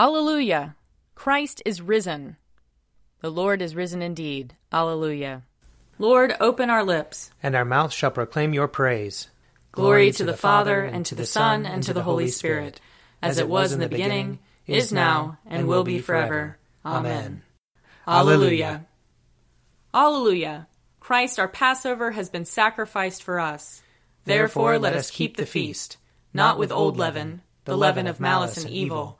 Alleluia! Christ is risen. The Lord is risen indeed. Alleluia. Lord, open our lips, and our mouth shall proclaim your praise. Glory to the Father, and to the Son, and to the Holy Spirit, as it was in the beginning, is now, and will be forever. Amen. Alleluia. Alleluia. Christ our Passover has been sacrificed for us. Therefore let us keep the feast, not with old leaven, the leaven of malice and evil,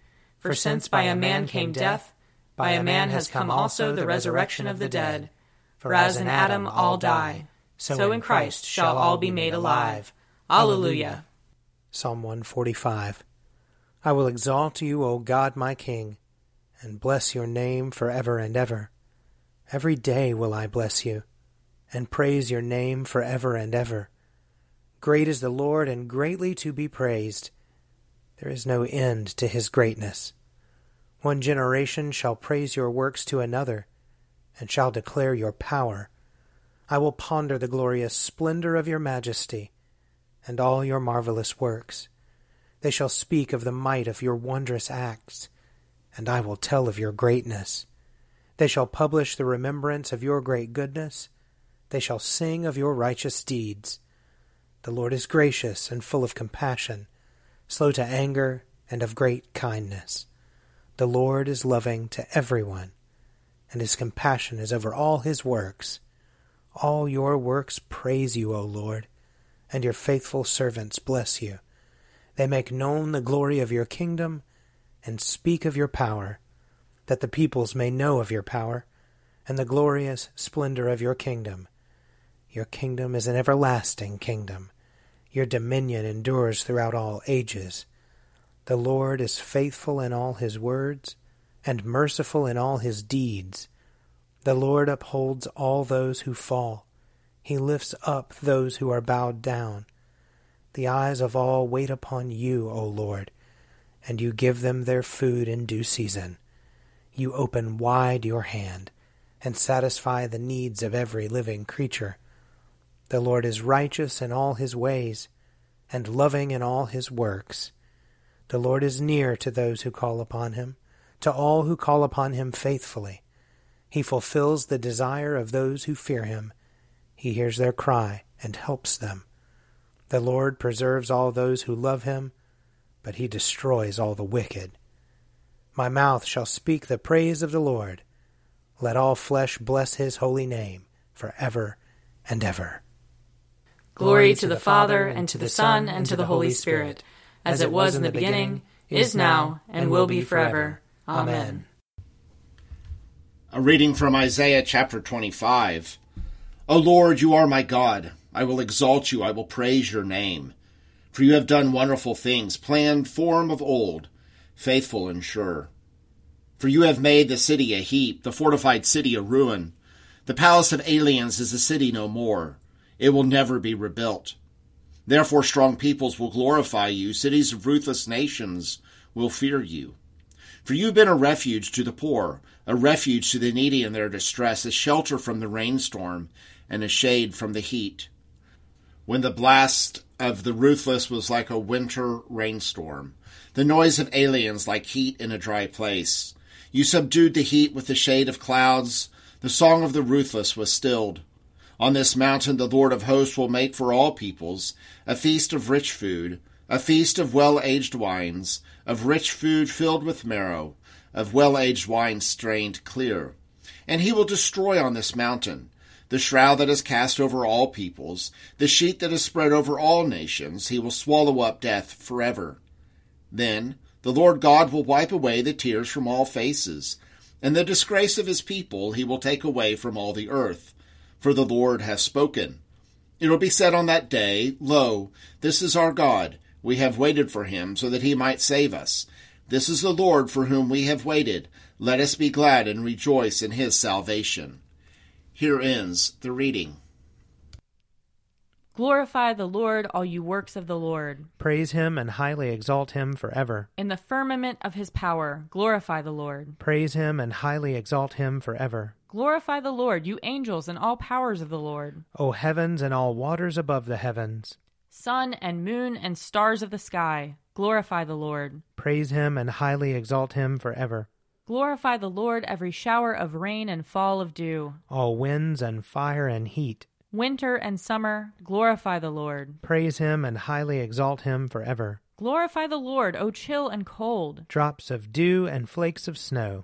For since by a man came death, by a man has come also the resurrection of the dead. For as in Adam all die, so in Christ shall all be made alive. Alleluia. Psalm 145. I will exalt you, O God my King, and bless your name for ever and ever. Every day will I bless you, and praise your name for ever and ever. Great is the Lord, and greatly to be praised there is no end to his greatness. One generation shall praise your works to another, and shall declare your power. I will ponder the glorious splendor of your majesty, and all your marvelous works. They shall speak of the might of your wondrous acts, and I will tell of your greatness. They shall publish the remembrance of your great goodness. They shall sing of your righteous deeds. The Lord is gracious and full of compassion slow to anger, and of great kindness. The Lord is loving to everyone, and his compassion is over all his works. All your works praise you, O Lord, and your faithful servants bless you. They make known the glory of your kingdom and speak of your power, that the peoples may know of your power and the glorious splendor of your kingdom. Your kingdom is an everlasting kingdom your dominion endures throughout all ages. The Lord is faithful in all his words, and merciful in all his deeds. The Lord upholds all those who fall. He lifts up those who are bowed down. The eyes of all wait upon you, O Lord, and you give them their food in due season. You open wide your hand and satisfy the needs of every living creature. The Lord is righteous in all his ways, and loving in all his works. The Lord is near to those who call upon him, to all who call upon him faithfully. He fulfills the desire of those who fear him. He hears their cry and helps them. The Lord preserves all those who love him, but he destroys all the wicked. My mouth shall speak the praise of the Lord. Let all flesh bless his holy name for ever and ever. Glory to the Father, and to the Son, and to the Holy Spirit, as it was in the beginning, is now, and will be forever. Amen. A reading from Isaiah chapter 25. O Lord, you are my God. I will exalt you, I will praise your name. For you have done wonderful things, planned form of old, faithful and sure. For you have made the city a heap, the fortified city a ruin. The palace of aliens is a city no more. It will never be rebuilt. Therefore, strong peoples will glorify you, cities of ruthless nations will fear you. For you have been a refuge to the poor, a refuge to the needy in their distress, a shelter from the rainstorm, and a shade from the heat. When the blast of the ruthless was like a winter rainstorm, the noise of aliens like heat in a dry place. You subdued the heat with the shade of clouds. The song of the ruthless was stilled. On this mountain the Lord of hosts will make for all peoples a feast of rich food, a feast of well aged wines, of rich food filled with marrow, of well aged wine strained clear. And he will destroy on this mountain the shroud that is cast over all peoples, the sheet that is spread over all nations. He will swallow up death forever. Then the Lord God will wipe away the tears from all faces, and the disgrace of his people he will take away from all the earth for the Lord hath spoken. It will be said on that day, Lo, this is our God. We have waited for him, so that he might save us. This is the Lord for whom we have waited. Let us be glad and rejoice in his salvation. Here ends the reading. Glorify the Lord, all you works of the Lord. Praise him and highly exalt him forever. In the firmament of his power, glorify the Lord. Praise him and highly exalt him forever. Glorify the Lord, you angels and all powers of the Lord. O heavens and all waters above the heavens. Sun and moon and stars of the sky, glorify the Lord. Praise him and highly exalt him forever. Glorify the Lord, every shower of rain and fall of dew. All winds and fire and heat. Winter and summer, glorify the Lord. Praise him and highly exalt him forever. Glorify the Lord, O chill and cold. Drops of dew and flakes of snow.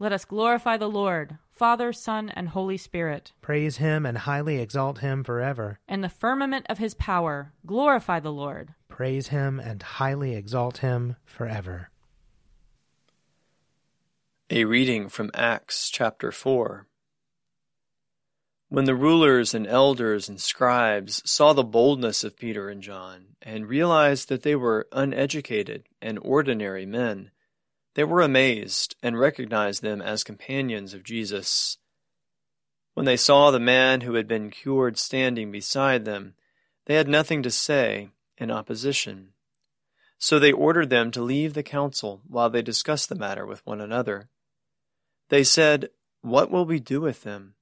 Let us glorify the Lord, Father, Son, and Holy Spirit. Praise him and highly exalt him forever. In the firmament of his power, glorify the Lord. Praise him and highly exalt him forever. A reading from Acts chapter 4. When the rulers and elders and scribes saw the boldness of Peter and John, and realized that they were uneducated and ordinary men, they were amazed and recognized them as companions of Jesus. When they saw the man who had been cured standing beside them, they had nothing to say in opposition. So they ordered them to leave the council while they discussed the matter with one another. They said, What will we do with them?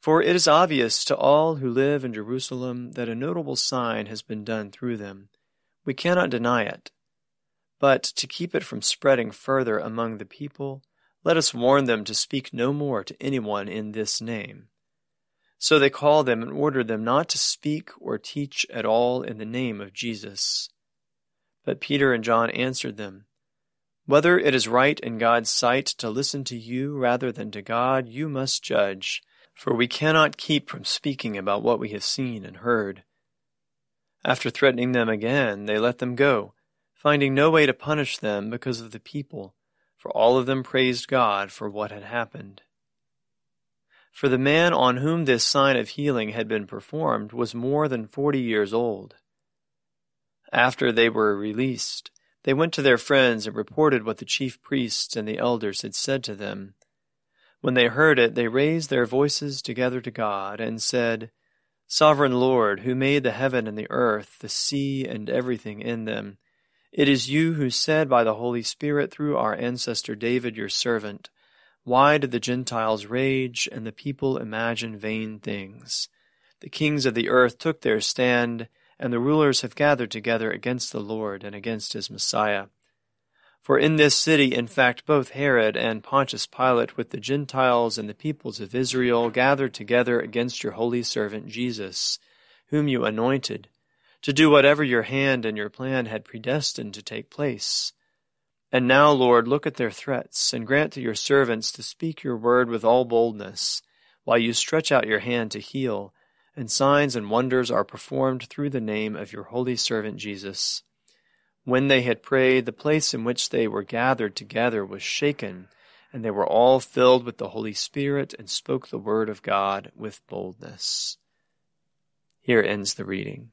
For it is obvious to all who live in Jerusalem that a notable sign has been done through them. We cannot deny it. But to keep it from spreading further among the people, let us warn them to speak no more to anyone in this name. So they called them and ordered them not to speak or teach at all in the name of Jesus. But Peter and John answered them, Whether it is right in God's sight to listen to you rather than to God, you must judge, for we cannot keep from speaking about what we have seen and heard. After threatening them again, they let them go finding no way to punish them because of the people, for all of them praised God for what had happened. For the man on whom this sign of healing had been performed was more than forty years old. After they were released, they went to their friends and reported what the chief priests and the elders had said to them. When they heard it, they raised their voices together to God and said, Sovereign Lord, who made the heaven and the earth, the sea, and everything in them, it is you who said by the Holy Spirit through our ancestor David, your servant, Why did the Gentiles rage and the people imagine vain things? The kings of the earth took their stand, and the rulers have gathered together against the Lord and against his Messiah. For in this city, in fact, both Herod and Pontius Pilate, with the Gentiles and the peoples of Israel, gathered together against your holy servant Jesus, whom you anointed to do whatever your hand and your plan had predestined to take place. And now, Lord, look at their threats, and grant to your servants to speak your word with all boldness, while you stretch out your hand to heal, and signs and wonders are performed through the name of your holy servant Jesus. When they had prayed, the place in which they were gathered together was shaken, and they were all filled with the Holy Spirit and spoke the word of God with boldness. Here ends the reading.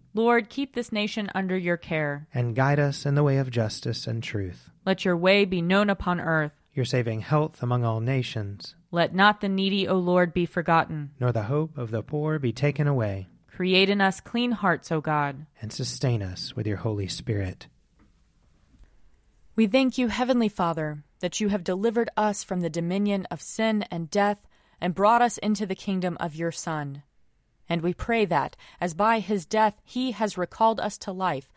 Lord, keep this nation under your care. And guide us in the way of justice and truth. Let your way be known upon earth. Your saving health among all nations. Let not the needy, O Lord, be forgotten. Nor the hope of the poor be taken away. Create in us clean hearts, O God. And sustain us with your Holy Spirit. We thank you, Heavenly Father, that you have delivered us from the dominion of sin and death and brought us into the kingdom of your Son. And we pray that, as by his death he has recalled us to life,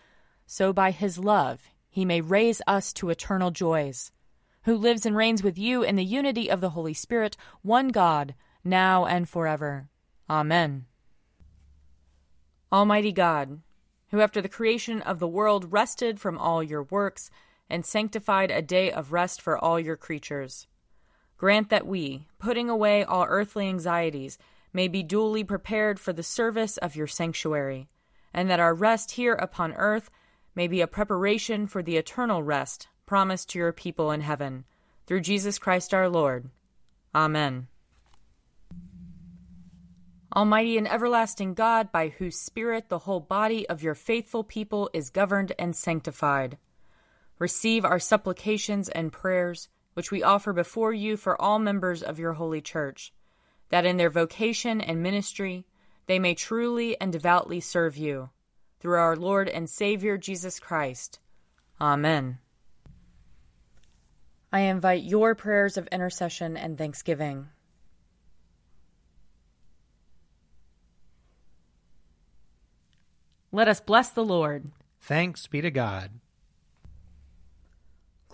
so by his love he may raise us to eternal joys. Who lives and reigns with you in the unity of the Holy Spirit, one God, now and forever. Amen. Almighty God, who after the creation of the world rested from all your works, and sanctified a day of rest for all your creatures. Grant that we, putting away all earthly anxieties, may be duly prepared for the service of your sanctuary, and that our rest here upon earth may be a preparation for the eternal rest promised to your people in heaven, through Jesus Christ our Lord. Amen. Almighty and everlasting God, by whose Spirit the whole body of your faithful people is governed and sanctified, Receive our supplications and prayers, which we offer before you for all members of your holy church, that in their vocation and ministry they may truly and devoutly serve you. Through our Lord and Savior Jesus Christ. Amen. I invite your prayers of intercession and thanksgiving. Let us bless the Lord. Thanks be to God.